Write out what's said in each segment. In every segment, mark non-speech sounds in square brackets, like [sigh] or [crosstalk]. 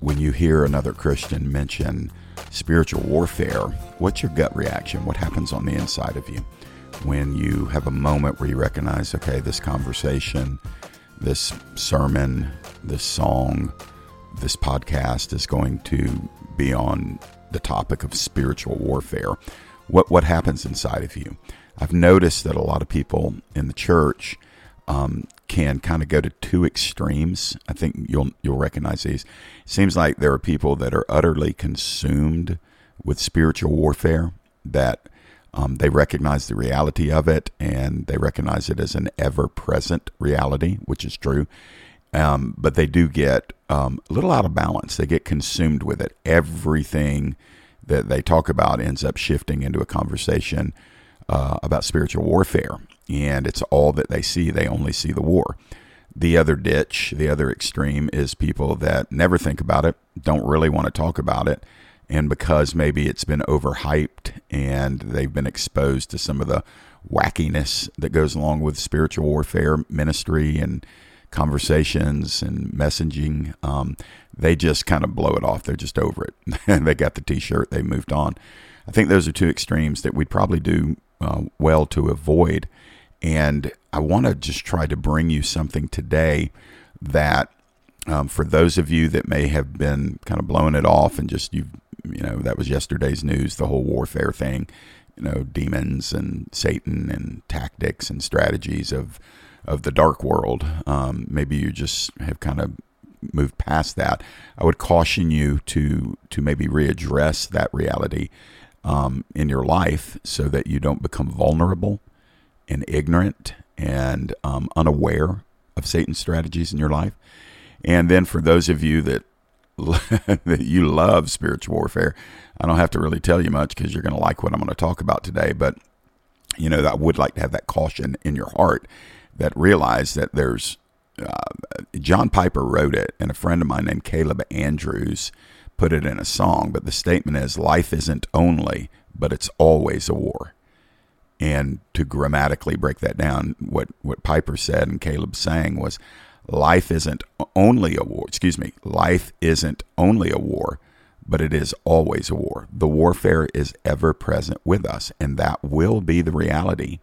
when you hear another Christian mention spiritual warfare, what's your gut reaction? What happens on the inside of you when you have a moment where you recognize, okay, this conversation, this sermon, this song, this podcast is going to be on the topic of spiritual warfare? What what happens inside of you? I've noticed that a lot of people in the church um, can kind of go to two extremes. I think you'll you'll recognize these. It seems like there are people that are utterly consumed with spiritual warfare that um, they recognize the reality of it and they recognize it as an ever present reality, which is true. Um, but they do get um, a little out of balance. They get consumed with it. Everything that they talk about ends up shifting into a conversation uh, about spiritual warfare and it's all that they see. They only see the war. The other ditch, the other extreme, is people that never think about it, don't really want to talk about it, and because maybe it's been overhyped and they've been exposed to some of the wackiness that goes along with spiritual warfare ministry and conversations and messaging, um, they just kind of blow it off. They're just over it. [laughs] they got the T-shirt. They moved on. I think those are two extremes that we'd probably do uh, well to avoid. And I want to just try to bring you something today that, um, for those of you that may have been kind of blowing it off and just you, you know, that was yesterday's news, the whole warfare thing, you know, demons and Satan and tactics and strategies of of the dark world. Um, maybe you just have kind of moved past that. I would caution you to to maybe readdress that reality um, in your life so that you don't become vulnerable and ignorant and um, unaware of Satan's strategies in your life. And then for those of you that [laughs] that you love spiritual warfare, I don't have to really tell you much because you're going to like what I'm going to talk about today. But you know, I would like to have that caution in your heart that realize that there's uh, John Piper wrote it, and a friend of mine named Caleb Andrews put it in a song. But the statement is, "Life isn't only, but it's always a war." And to grammatically break that down, what, what Piper said and Caleb sang was life isn't only a war, excuse me, life isn't only a war, but it is always a war. The warfare is ever present with us, and that will be the reality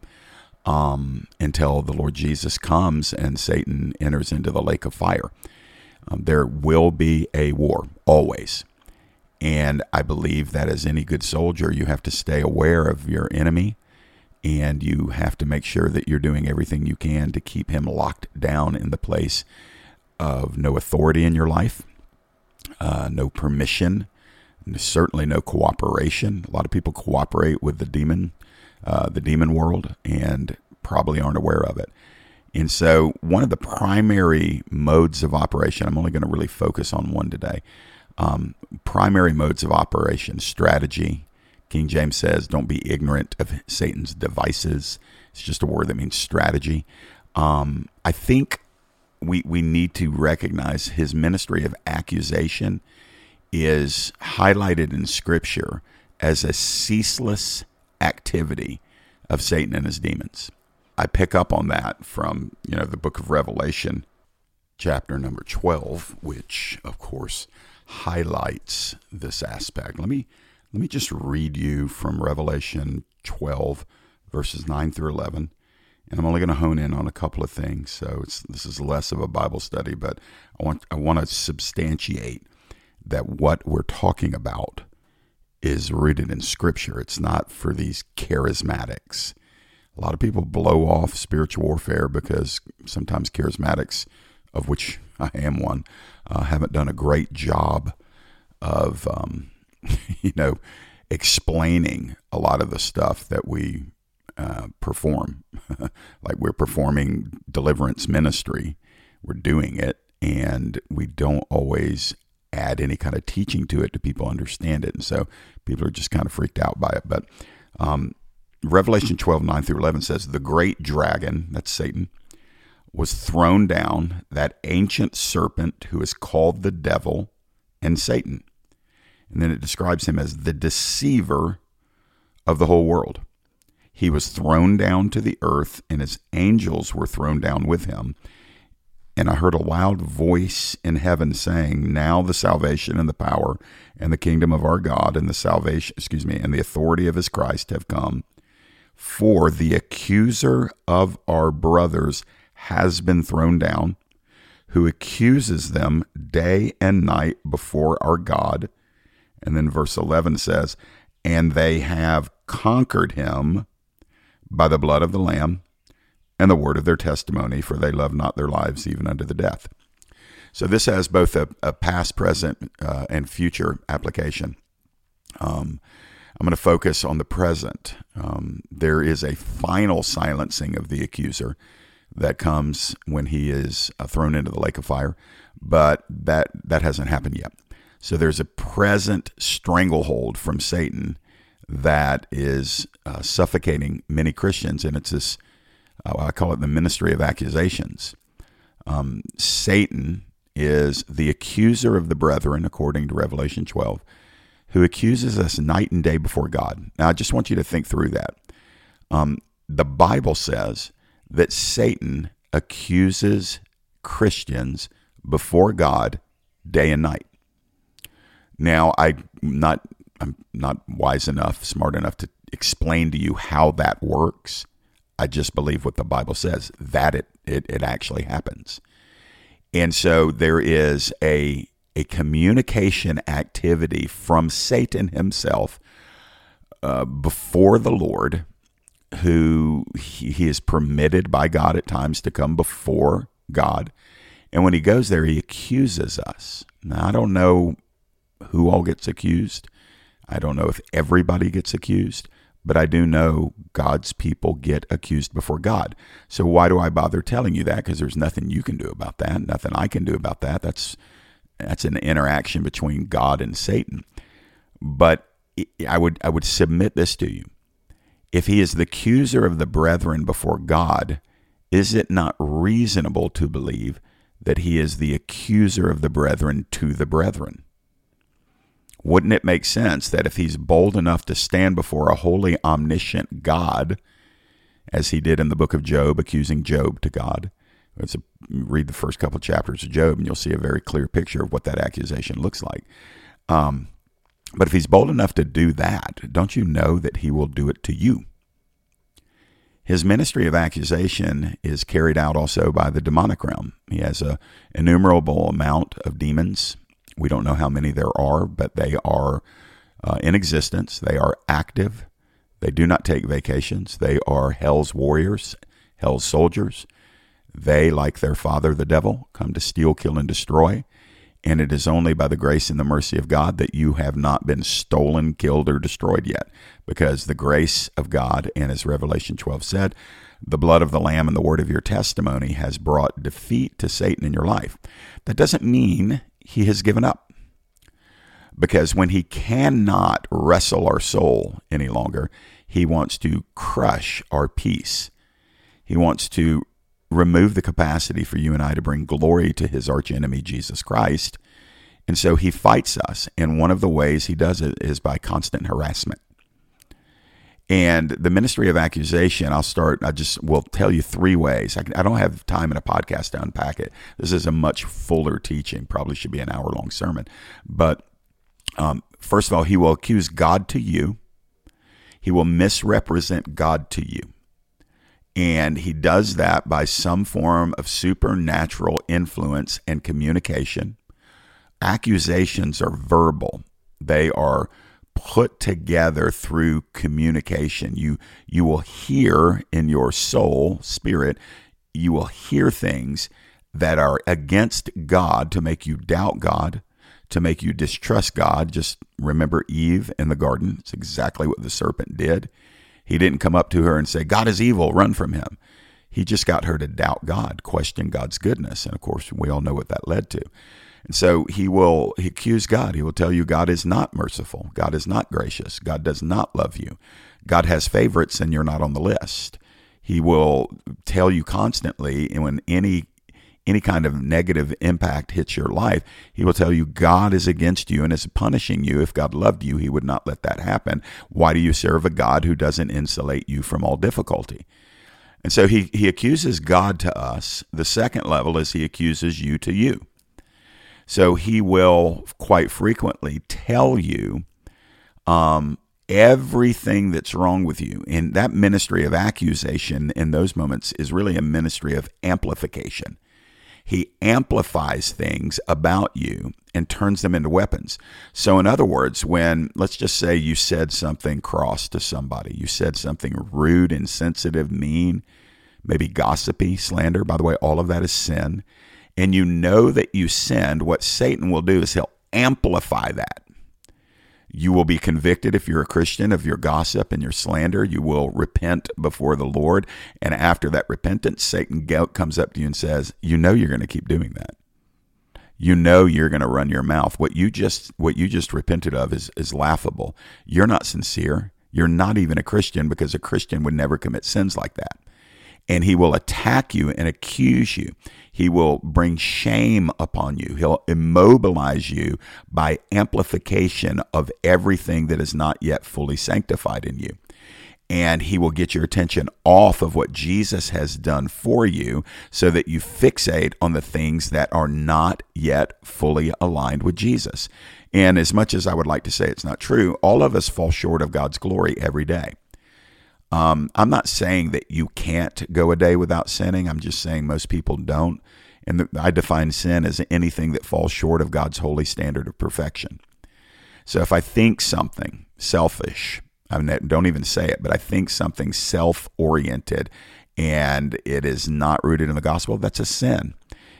um, until the Lord Jesus comes and Satan enters into the lake of fire. Um, there will be a war, always. And I believe that as any good soldier, you have to stay aware of your enemy and you have to make sure that you're doing everything you can to keep him locked down in the place of no authority in your life, uh, no permission, certainly no cooperation. A lot of people cooperate with the demon, uh, the demon world, and probably aren't aware of it. And so, one of the primary modes of operation, I'm only going to really focus on one today. Um, primary modes of operation, strategy, King James says, don't be ignorant of Satan's devices. It's just a word that means strategy. Um, I think we, we need to recognize his ministry of accusation is highlighted in Scripture as a ceaseless activity of Satan and his demons. I pick up on that from you know the book of Revelation, chapter number twelve, which of course highlights this aspect. Let me let me just read you from Revelation 12, verses 9 through 11. And I'm only going to hone in on a couple of things. So this is less of a Bible study, but I want, I want to substantiate that what we're talking about is rooted in Scripture. It's not for these charismatics. A lot of people blow off spiritual warfare because sometimes charismatics, of which [laughs] I am one, uh, haven't done a great job of um, [laughs] you know, explaining a lot of the stuff that we uh, perform. [laughs] like we're performing deliverance ministry, we're doing it, and we don't always add any kind of teaching to it to people understand it. And so people are just kind of freaked out by it. But um, Revelation 12, 9 through 11 says, The great dragon, that's Satan, was thrown down, that ancient serpent who is called the devil and Satan and then it describes him as the deceiver of the whole world. He was thrown down to the earth, and his angels were thrown down with him. And I heard a loud voice in heaven saying, Now the salvation and the power and the kingdom of our God and the salvation, excuse me, and the authority of his Christ have come. For the accuser of our brothers has been thrown down, who accuses them day and night before our God. And then verse 11 says, And they have conquered him by the blood of the Lamb and the word of their testimony, for they love not their lives even unto the death. So this has both a, a past, present, uh, and future application. Um, I'm going to focus on the present. Um, there is a final silencing of the accuser that comes when he is uh, thrown into the lake of fire, but that that hasn't happened yet. So there's a present stranglehold from Satan that is uh, suffocating many Christians, and it's this uh, I call it the ministry of accusations. Um, Satan is the accuser of the brethren, according to Revelation 12, who accuses us night and day before God. Now, I just want you to think through that. Um, the Bible says that Satan accuses Christians before God day and night. Now, I'm not I'm not wise enough, smart enough to explain to you how that works. I just believe what the Bible says that it, it, it actually happens. And so there is a, a communication activity from Satan himself uh, before the Lord, who he, he is permitted by God at times to come before God. And when he goes there, he accuses us. Now, I don't know who all gets accused. I don't know if everybody gets accused, but I do know God's people get accused before God. So why do I bother telling you that? Because there's nothing you can do about that, nothing I can do about that. That's that's an interaction between God and Satan. But I would I would submit this to you. If he is the accuser of the brethren before God, is it not reasonable to believe that he is the accuser of the brethren to the brethren? Wouldn't it make sense that if he's bold enough to stand before a holy, omniscient God, as he did in the book of Job, accusing Job to God, a, read the first couple chapters of Job, and you'll see a very clear picture of what that accusation looks like. Um, but if he's bold enough to do that, don't you know that he will do it to you? His ministry of accusation is carried out also by the demonic realm. He has a innumerable amount of demons we don't know how many there are, but they are uh, in existence. They are active. They do not take vacations. They are hell's warriors, hell's soldiers. They, like their father, the devil, come to steal, kill, and destroy. And it is only by the grace and the mercy of God that you have not been stolen, killed, or destroyed yet. Because the grace of God, and as Revelation 12 said, the blood of the Lamb and the word of your testimony has brought defeat to Satan in your life. That doesn't mean he has given up. Because when he cannot wrestle our soul any longer, he wants to crush our peace. He wants to remove the capacity for you and I to bring glory to his archenemy, Jesus Christ. And so he fights us. And one of the ways he does it is by constant harassment. And the ministry of accusation, I'll start, I just will tell you three ways. I, I, don't have time in a podcast to unpack it. This is a much fuller teaching, probably should be an hour long sermon. But um, first of all, he will accuse God to you, he will misrepresent God to you. And he does that by some form of supernatural influence and communication. Accusations are verbal, they are put together through communication. You you will hear in your soul, spirit, you will hear things that are against God to make you doubt God, to make you distrust God. Just remember Eve in the garden. It's exactly what the serpent did. He didn't come up to her and say, God is evil, run from him. He just got her to doubt God, question God's goodness. And of course, we all know what that led to. And so he will he accuse God. He will tell you God is not merciful. God is not gracious. God does not love you. God has favorites and you're not on the list. He will tell you constantly and when any any kind of negative impact hits your life, he will tell you God is against you and is punishing you. If God loved you, he would not let that happen. Why do you serve a God who doesn't insulate you from all difficulty? And so he, he accuses God to us. The second level is he accuses you to you. So he will quite frequently tell you um, everything that's wrong with you. And that ministry of accusation in those moments is really a ministry of amplification. He amplifies things about you and turns them into weapons. So, in other words, when let's just say you said something cross to somebody, you said something rude, insensitive, mean, maybe gossipy, slander, by the way, all of that is sin. And you know that you sinned, what Satan will do is he'll amplify that you will be convicted if you're a Christian of your gossip and your slander. You will repent before the Lord. And after that repentance, Satan comes up to you and says, You know you're going to keep doing that. You know you're going to run your mouth. What you just what you just repented of is, is laughable. You're not sincere. You're not even a Christian because a Christian would never commit sins like that. And he will attack you and accuse you. He will bring shame upon you. He'll immobilize you by amplification of everything that is not yet fully sanctified in you. And he will get your attention off of what Jesus has done for you so that you fixate on the things that are not yet fully aligned with Jesus. And as much as I would like to say it's not true, all of us fall short of God's glory every day. Um, I'm not saying that you can't go a day without sinning. I'm just saying most people don't. And the, I define sin as anything that falls short of God's holy standard of perfection. So if I think something selfish, I don't even say it, but I think something self oriented and it is not rooted in the gospel, that's a sin.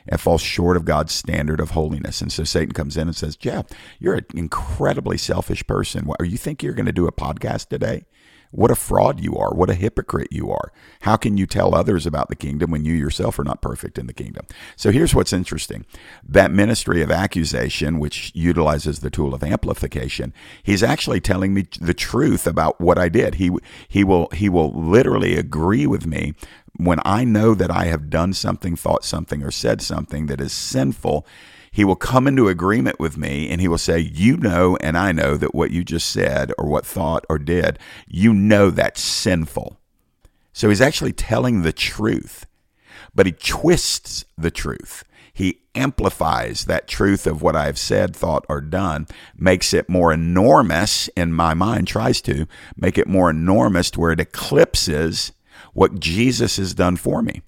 It falls short of God's standard of holiness. And so Satan comes in and says, Jeff, you're an incredibly selfish person. What, you think you're going to do a podcast today? What a fraud you are. What a hypocrite you are. How can you tell others about the kingdom when you yourself are not perfect in the kingdom? So here's what's interesting that ministry of accusation, which utilizes the tool of amplification, he's actually telling me the truth about what I did. He, he, will, he will literally agree with me when I know that I have done something, thought something, or said something that is sinful he will come into agreement with me and he will say, You know, and I know that what you just said or what thought or did, you know that's sinful. So he's actually telling the truth, but he twists the truth. He amplifies that truth of what I've said, thought, or done, makes it more enormous in my mind, tries to make it more enormous to where it eclipses what Jesus has done for me.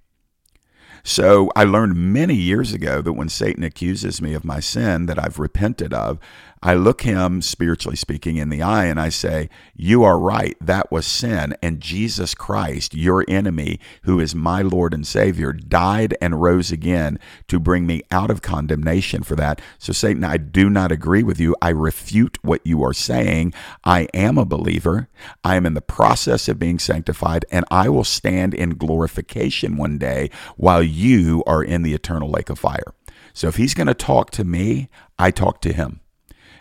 So I learned many years ago that when Satan accuses me of my sin that I've repented of, I look him, spiritually speaking, in the eye and I say, You are right. That was sin. And Jesus Christ, your enemy, who is my Lord and Savior, died and rose again to bring me out of condemnation for that. So, Satan, I do not agree with you. I refute what you are saying. I am a believer. I am in the process of being sanctified, and I will stand in glorification one day while you are in the eternal lake of fire. So, if he's going to talk to me, I talk to him.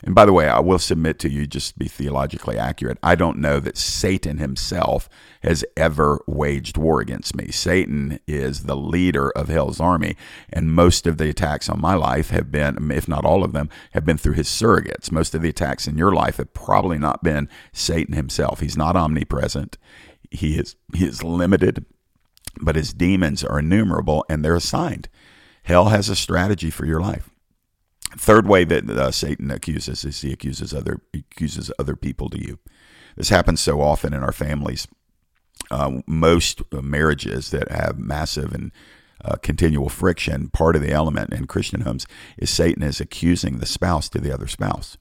And by the way, I will submit to you, just to be theologically accurate, I don't know that Satan himself has ever waged war against me. Satan is the leader of hell's army, and most of the attacks on my life have been, if not all of them, have been through his surrogates. Most of the attacks in your life have probably not been Satan himself. He's not omnipresent. He is he is limited, but his demons are innumerable and they're assigned. Hell has a strategy for your life. Third way that uh, Satan accuses is he accuses other accuses other people to you. This happens so often in our families. Uh, most marriages that have massive and uh, continual friction, part of the element in Christian homes is Satan is accusing the spouse to the other spouse.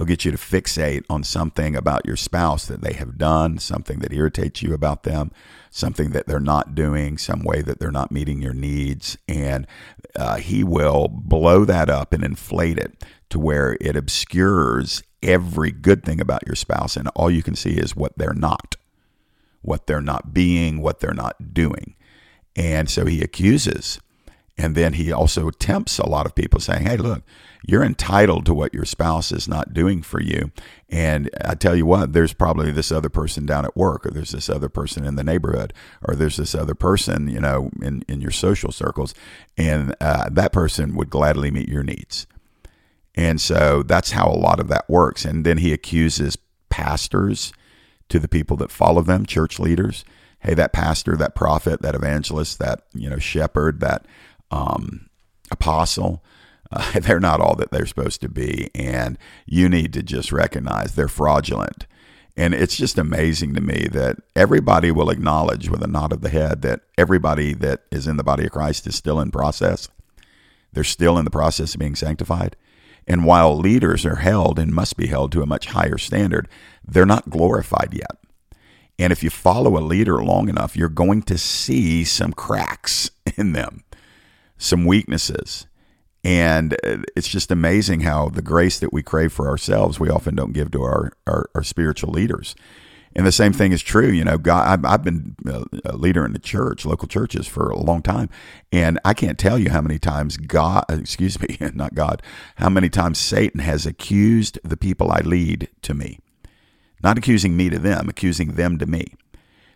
He'll get you to fixate on something about your spouse that they have done, something that irritates you about them, something that they're not doing, some way that they're not meeting your needs. And uh, he will blow that up and inflate it to where it obscures every good thing about your spouse. And all you can see is what they're not, what they're not being, what they're not doing. And so he accuses. And then he also tempts a lot of people saying, hey, look, you're entitled to what your spouse is not doing for you. And I tell you what, there's probably this other person down at work, or there's this other person in the neighborhood, or there's this other person, you know, in, in your social circles, and uh, that person would gladly meet your needs. And so that's how a lot of that works. And then he accuses pastors to the people that follow them, church leaders, hey, that pastor, that prophet, that evangelist, that you know shepherd, that um, apostle, uh, [laughs] they're not all that they're supposed to be, and you need to just recognize they're fraudulent. And it's just amazing to me that everybody will acknowledge with a nod of the head that everybody that is in the body of Christ is still in process. They're still in the process of being sanctified. And while leaders are held and must be held to a much higher standard, they're not glorified yet. And if you follow a leader long enough, you're going to see some cracks [laughs] in them, some weaknesses. And uh, it's just amazing how the grace that we crave for ourselves, we often don't give to our, our, our spiritual leaders. And the same thing is true. You know, God, I've, I've been a leader in the church, local churches for a long time. And I can't tell you how many times God, excuse me, [laughs] not God, how many times Satan has accused the people I lead to me. Not accusing me to them, accusing them to me.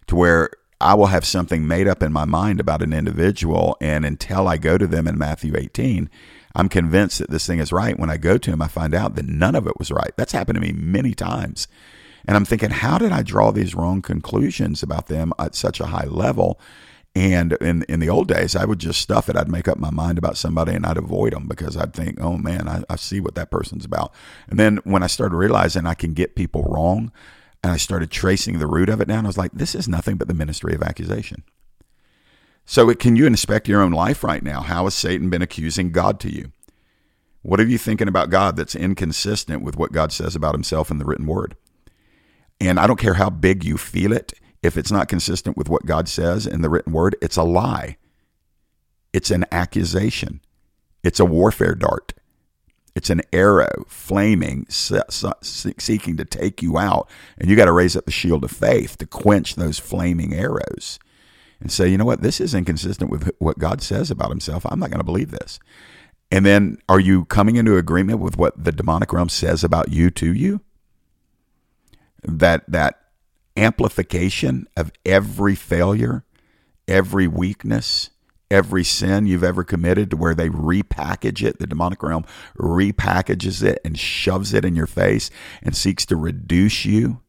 To where I will have something made up in my mind about an individual. And until I go to them in Matthew 18, I'm convinced that this thing is right. When I go to him, I find out that none of it was right. That's happened to me many times. And I'm thinking, how did I draw these wrong conclusions about them at such a high level? And in, in the old days, I would just stuff it. I'd make up my mind about somebody and I'd avoid them because I'd think, oh man, I, I see what that person's about. And then when I started realizing I can get people wrong and I started tracing the root of it down, I was like, this is nothing but the ministry of accusation. So it, can you inspect your own life right now? How has Satan been accusing God to you? What are you thinking about God that's inconsistent with what God says about himself in the written word? And I don't care how big you feel it, if it's not consistent with what God says in the written word, it's a lie. It's an accusation. It's a warfare dart. It's an arrow flaming, seeking to take you out. And you got to raise up the shield of faith to quench those flaming arrows and say, you know what, this is inconsistent with what God says about himself. I'm not going to believe this. And then are you coming into agreement with what the demonic realm says about you to you? that that amplification of every failure, every weakness, every sin you've ever committed to where they repackage it, the demonic realm repackages it and shoves it in your face and seeks to reduce you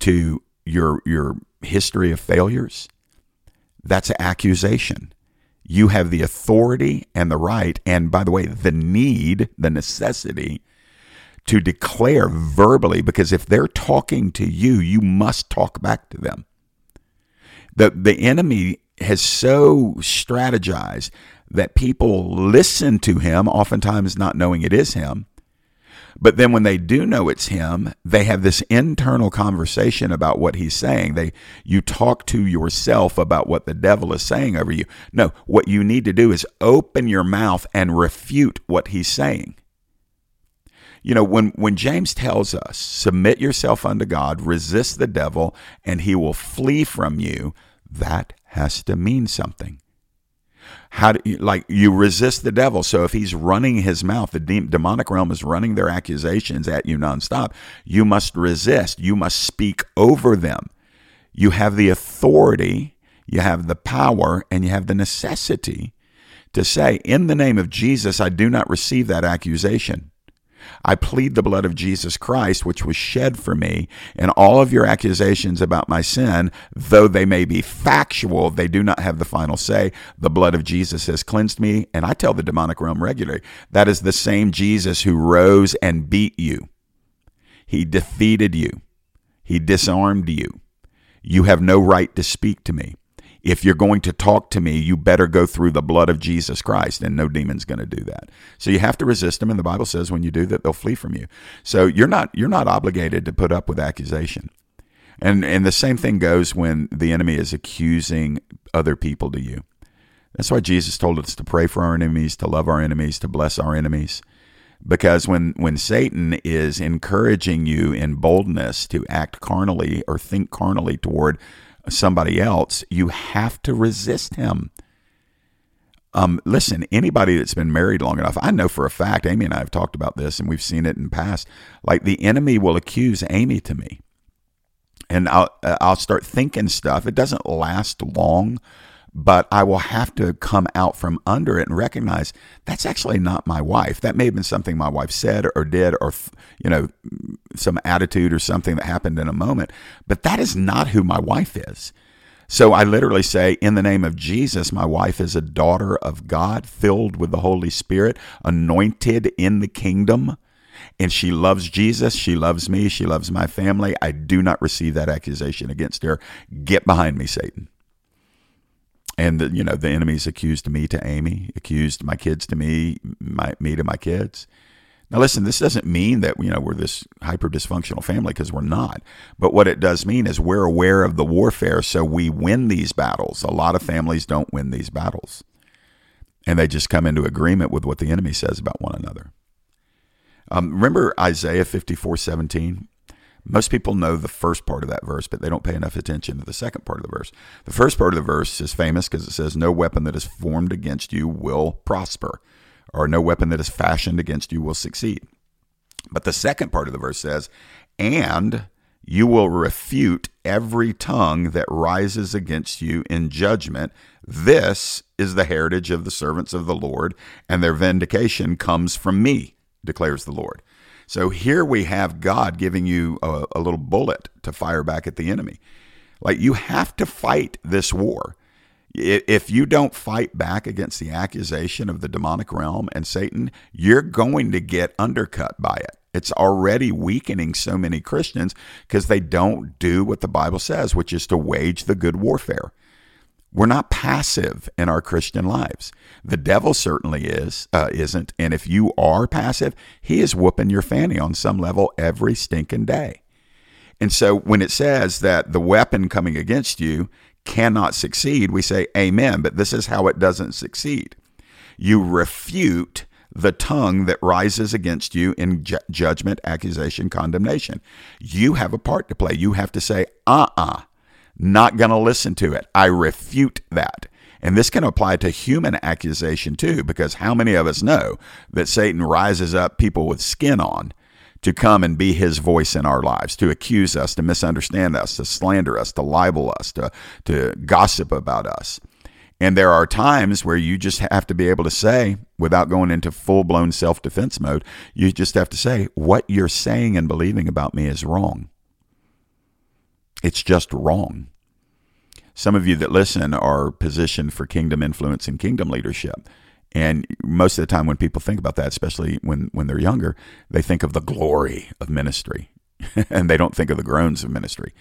to your your history of failures. That's an accusation. You have the authority and the right, and by the way, the need, the necessity to declare verbally because if they're talking to you, you must talk back to them. The, the enemy has so strategized that people listen to him, oftentimes not knowing it is him. But then when they do know it's him, they have this internal conversation about what he's saying. They you talk to yourself about what the devil is saying over you. No, what you need to do is open your mouth and refute what he's saying. You know, when, when James tells us, submit yourself unto God, resist the devil, and he will flee from you, that has to mean something. How do you, like you resist the devil? So if he's running his mouth, the de- demonic realm is running their accusations at you nonstop. You must resist. You must speak over them. You have the authority, you have the power, and you have the necessity to say, In the name of Jesus, I do not receive that accusation. I plead the blood of Jesus Christ, which was shed for me, and all of your accusations about my sin, though they may be factual, they do not have the final say. The blood of Jesus has cleansed me, and I tell the demonic realm regularly that is the same Jesus who rose and beat you. He defeated you, He disarmed you. You have no right to speak to me if you're going to talk to me, you better go through the blood of Jesus Christ, and no demon's going to do that. So you have to resist them, and the Bible says when you do that, they'll flee from you. So you're not you're not obligated to put up with accusation. And and the same thing goes when the enemy is accusing other people to you. That's why Jesus told us to pray for our enemies, to love our enemies, to bless our enemies. Because when, when Satan is encouraging you in boldness to act carnally or think carnally toward somebody else, you have to resist him. Um, listen, anybody that's been married long enough, I know for a fact, Amy and I have talked about this and we've seen it in past. Like the enemy will accuse Amy to me. And I'll, I'll start thinking stuff. It doesn't last long, but I will have to come out from under it and recognize that's actually not my wife. That may have been something my wife said or did, or, you know, some attitude or something that happened in a moment, but that is not who my wife is. So I literally say, in the name of Jesus, my wife is a daughter of God, filled with the Holy Spirit, anointed in the kingdom, and she loves Jesus. She loves me. She loves my family. I do not receive that accusation against her. Get behind me, Satan. And the, you know the enemies accused me to Amy, accused my kids to me, my me to my kids. Now, listen, this doesn't mean that, you know, we're this hyper dysfunctional family because we're not. But what it does mean is we're aware of the warfare, so we win these battles. A lot of families don't win these battles, and they just come into agreement with what the enemy says about one another. Um, remember Isaiah 54 17? Most people know the first part of that verse, but they don't pay enough attention to the second part of the verse. The first part of the verse is famous because it says, No weapon that is formed against you will prosper or no weapon that is fashioned against you will succeed. But the second part of the verse says, and you will refute every tongue that rises against you in judgment. This is the heritage of the servants of the Lord, and their vindication comes from me, declares the Lord. So here we have God giving you a, a little bullet to fire back at the enemy. Like you have to fight this war if you don't fight back against the accusation of the demonic realm and Satan, you're going to get undercut by it. It's already weakening so many Christians because they don't do what the Bible says, which is to wage the good warfare. We're not passive in our Christian lives. The devil certainly is, uh, isn't. And if you are passive, he is whooping your fanny on some level every stinking day. And so when it says that the weapon coming against you cannot succeed, we say amen. But this is how it doesn't succeed. You refute the tongue that rises against you in ju- judgment, accusation, condemnation. You have a part to play. You have to say, uh uh-uh, uh, not going to listen to it. I refute that. And this can apply to human accusation too, because how many of us know that Satan rises up people with skin on to come and be his voice in our lives, to accuse us, to misunderstand us, to slander us, to libel us, to, to gossip about us. And there are times where you just have to be able to say, without going into full blown self defense mode, you just have to say, what you're saying and believing about me is wrong. It's just wrong. Some of you that listen are positioned for kingdom influence and kingdom leadership. And most of the time, when people think about that, especially when, when they're younger, they think of the glory of ministry [laughs] and they don't think of the groans of ministry.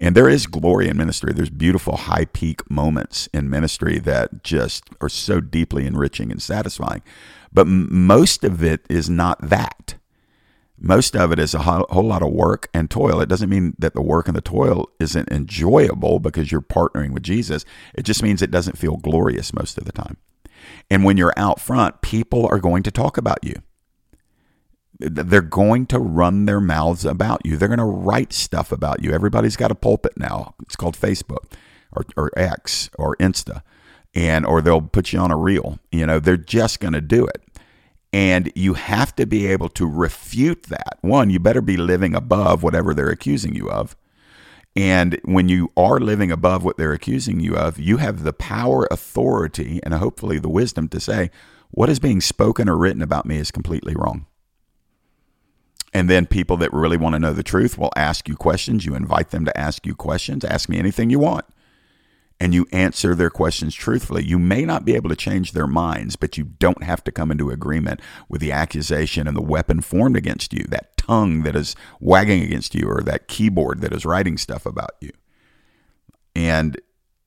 And there is glory in ministry. There's beautiful high peak moments in ministry that just are so deeply enriching and satisfying. But most of it is not that. Most of it is a whole lot of work and toil. It doesn't mean that the work and the toil isn't enjoyable because you're partnering with Jesus. It just means it doesn't feel glorious most of the time. And when you're out front, people are going to talk about you. They're going to run their mouths about you. They're going to write stuff about you. Everybody's got a pulpit now. It's called Facebook or, or X or Insta. And or they'll put you on a reel. You know, they're just going to do it. And you have to be able to refute that. One, you better be living above whatever they're accusing you of. And when you are living above what they're accusing you of, you have the power, authority, and hopefully the wisdom to say, what is being spoken or written about me is completely wrong. And then people that really want to know the truth will ask you questions. You invite them to ask you questions. Ask me anything you want. And you answer their questions truthfully. You may not be able to change their minds, but you don't have to come into agreement with the accusation and the weapon formed against you, that tongue that is wagging against you or that keyboard that is writing stuff about you. And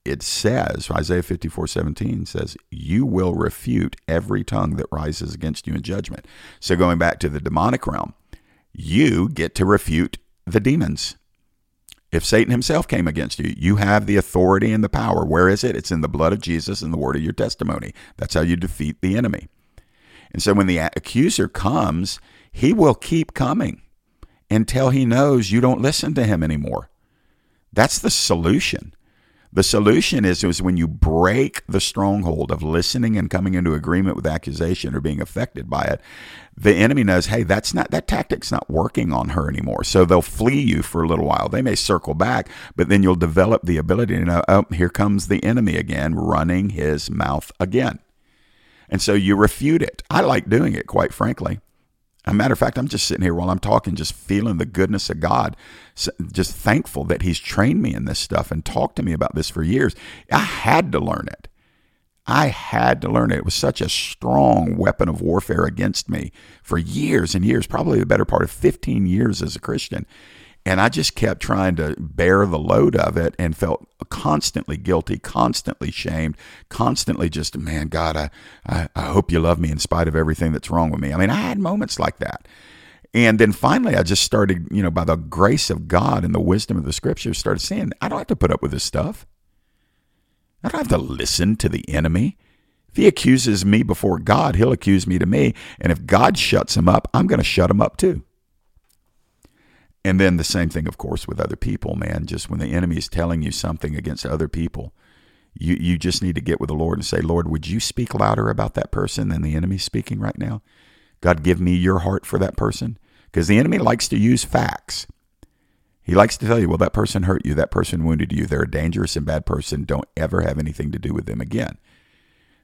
it says, Isaiah 54 17 says, You will refute every tongue that rises against you in judgment. So going back to the demonic realm, you get to refute the demons. If Satan himself came against you, you have the authority and the power. Where is it? It's in the blood of Jesus and the word of your testimony. That's how you defeat the enemy. And so when the accuser comes, he will keep coming until he knows you don't listen to him anymore. That's the solution. The solution is, is when you break the stronghold of listening and coming into agreement with accusation or being affected by it, the enemy knows, hey, that's not that tactic's not working on her anymore. So they'll flee you for a little while. They may circle back, but then you'll develop the ability to know, oh, here comes the enemy again, running his mouth again. And so you refute it. I like doing it, quite frankly. A matter of fact, I'm just sitting here while I'm talking, just feeling the goodness of God, just thankful that He's trained me in this stuff and talked to me about this for years. I had to learn it. I had to learn it. It was such a strong weapon of warfare against me for years and years, probably the better part of 15 years as a Christian. And I just kept trying to bear the load of it and felt constantly guilty, constantly shamed, constantly just, man, God, I, I, I hope you love me in spite of everything that's wrong with me. I mean, I had moments like that. And then finally, I just started, you know, by the grace of God and the wisdom of the scriptures, started saying, I don't have to put up with this stuff. I don't have to listen to the enemy. If he accuses me before God, he'll accuse me to me. And if God shuts him up, I'm going to shut him up too. And then the same thing, of course, with other people, man. Just when the enemy is telling you something against other people, you, you just need to get with the Lord and say, Lord, would you speak louder about that person than the enemy's speaking right now? God, give me your heart for that person. Because the enemy likes to use facts. He likes to tell you, well, that person hurt you, that person wounded you, they're a dangerous and bad person. Don't ever have anything to do with them again.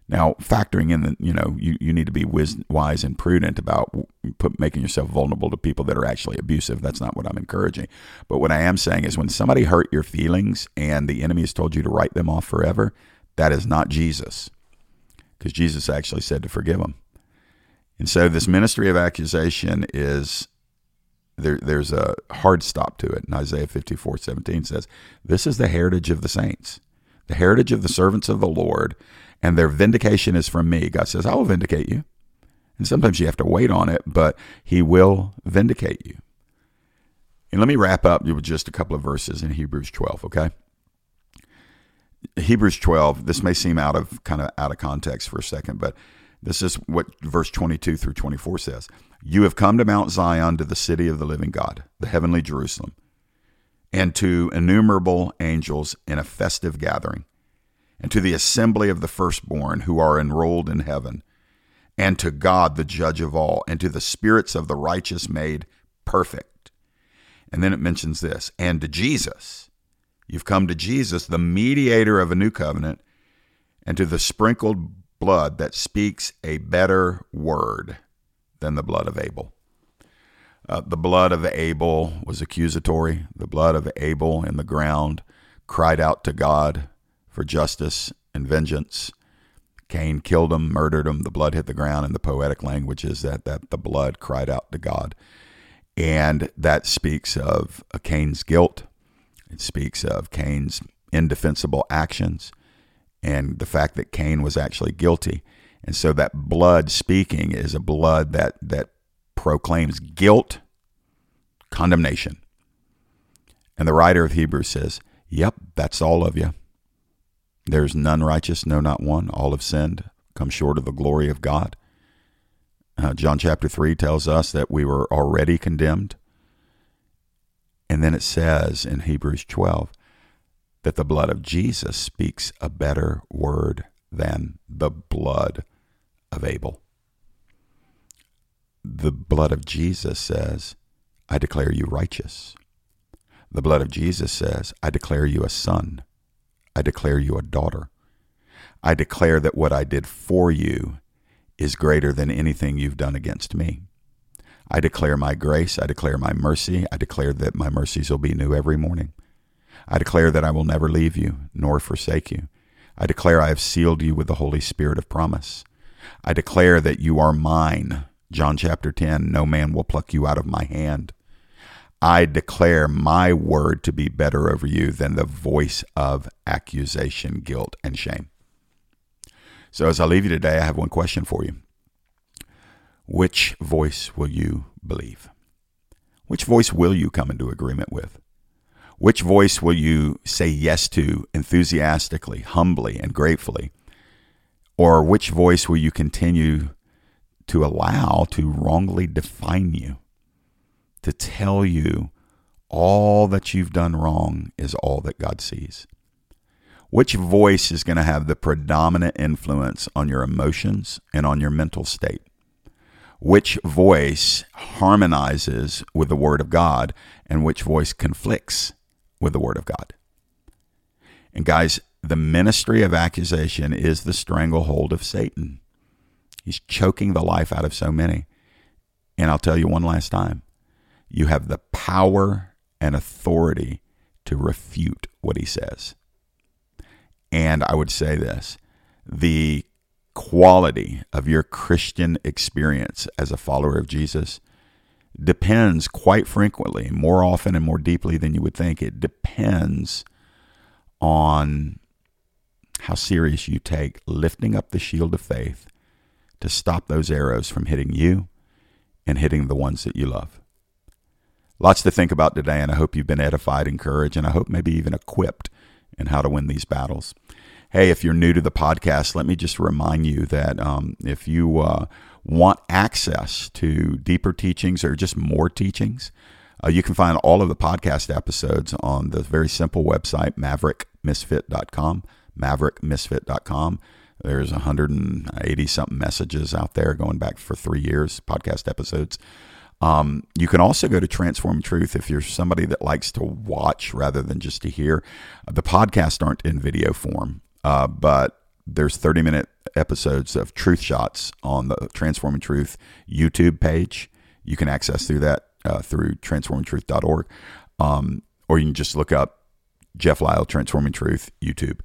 Now, factoring in that, you know, you, you need to be wise and prudent about put, making yourself vulnerable to people that are actually abusive. That's not what I'm encouraging. But what I am saying is when somebody hurt your feelings and the enemy has told you to write them off forever, that is not Jesus. Because Jesus actually said to forgive them. And so this ministry of accusation is there, there's a hard stop to it. And Isaiah 54 17 says, This is the heritage of the saints, the heritage of the servants of the Lord, and their vindication is from me. God says, I will vindicate you. And sometimes you have to wait on it, but He will vindicate you. And let me wrap up with just a couple of verses in Hebrews 12, okay? Hebrews 12, this may seem out of kind of out of context for a second, but this is what verse 22 through 24 says. You have come to Mount Zion, to the city of the living God, the heavenly Jerusalem, and to innumerable angels in a festive gathering, and to the assembly of the firstborn who are enrolled in heaven, and to God, the judge of all, and to the spirits of the righteous made perfect. And then it mentions this, and to Jesus. You've come to Jesus, the mediator of a new covenant, and to the sprinkled blood that speaks a better word than the blood of Abel. Uh, the blood of Abel was accusatory. The blood of Abel in the ground cried out to God for justice and vengeance. Cain killed him, murdered him. The blood hit the ground, and the poetic language is that, that the blood cried out to God. And that speaks of Cain's guilt. It speaks of Cain's indefensible actions and the fact that Cain was actually guilty. And so that blood speaking is a blood that that proclaims guilt, condemnation. And the writer of Hebrews says, "Yep, that's all of you. There's none righteous, no not one. All have sinned, come short of the glory of God." Uh, John chapter 3 tells us that we were already condemned. And then it says in Hebrews 12 that the blood of Jesus speaks a better word than the blood of Abel. The blood of Jesus says, I declare you righteous. The blood of Jesus says, I declare you a son. I declare you a daughter. I declare that what I did for you is greater than anything you've done against me. I declare my grace. I declare my mercy. I declare that my mercies will be new every morning. I declare that I will never leave you nor forsake you. I declare I have sealed you with the Holy Spirit of promise. I declare that you are mine. John chapter 10 No man will pluck you out of my hand. I declare my word to be better over you than the voice of accusation, guilt, and shame. So, as I leave you today, I have one question for you. Which voice will you believe? Which voice will you come into agreement with? Which voice will you say yes to enthusiastically, humbly, and gratefully? Or which voice will you continue to allow to wrongly define you, to tell you all that you've done wrong is all that God sees? Which voice is going to have the predominant influence on your emotions and on your mental state? Which voice harmonizes with the Word of God and which voice conflicts with the Word of God. And guys, the ministry of accusation is the stranglehold of Satan. He's choking the life out of so many. And I'll tell you one last time you have the power and authority to refute what he says. And I would say this the quality of your Christian experience as a follower of Jesus depends quite frequently, more often and more deeply than you would think. It depends on how serious you take lifting up the shield of faith to stop those arrows from hitting you and hitting the ones that you love. Lots to think about today, and I hope you've been edified, encouraged, and I hope maybe even equipped in how to win these battles. Hey, if you're new to the podcast, let me just remind you that um, if you uh, want access to deeper teachings or just more teachings, uh, you can find all of the podcast episodes on the very simple website, maverickmisfit.com. Maverickmisfit.com. There's 180 something messages out there going back for three years, podcast episodes. Um, you can also go to Transform Truth if you're somebody that likes to watch rather than just to hear. The podcasts aren't in video form, uh, but there's 30 minute episodes of truth shots on the Transforming Truth YouTube page. You can access through that uh, through transformingtruth.org, um, or you can just look up Jeff Lyle Transforming Truth YouTube,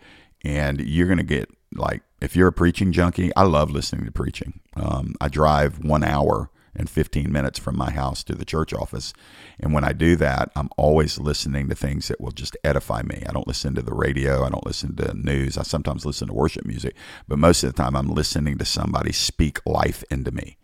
and you're to get like if you're a preaching junkie. I love listening to preaching. Um, I drive one hour and 15 minutes from my house to the church office. And when I do that, I'm always listening to things that will just edify me. I don't listen to the radio, I don't listen to news. I sometimes listen to worship music, but most of the time I'm listening to somebody speak life into me.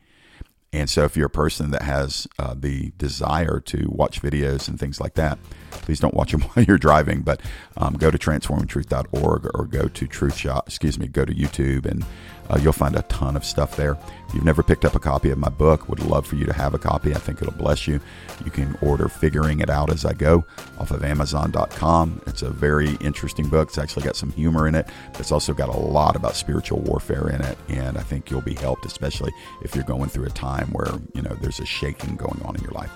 And so, if you're a person that has uh, the desire to watch videos and things like that, please don't watch them [laughs] while you're driving. But um, go to transformingtruth.org or go to Truth Shot. Excuse me, go to YouTube and uh, you'll find a ton of stuff there. If you've never picked up a copy of my book, would love for you to have a copy. I think it'll bless you. You can order Figuring It Out as I Go off of Amazon.com. It's a very interesting book. It's actually got some humor in it, but it's also got a lot about spiritual warfare in it. And I think you'll be helped, especially if you're going through a time where, you know, there's a shaking going on in your life.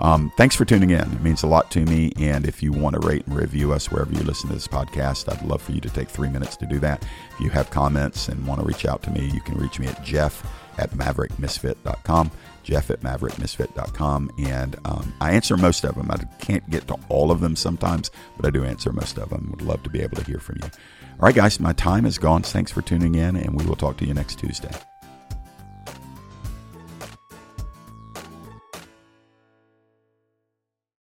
Um, thanks for tuning in. It means a lot to me. And if you want to rate and review us wherever you listen to this podcast, I'd love for you to take three minutes to do that. If you have comments and want to reach out to me, you can reach me at jeff at maverickmisfit.com. Jeff at maverickmisfit.com. And um, I answer most of them. I can't get to all of them sometimes, but I do answer most of them. Would love to be able to hear from you. All right, guys, my time is gone. Thanks for tuning in, and we will talk to you next Tuesday.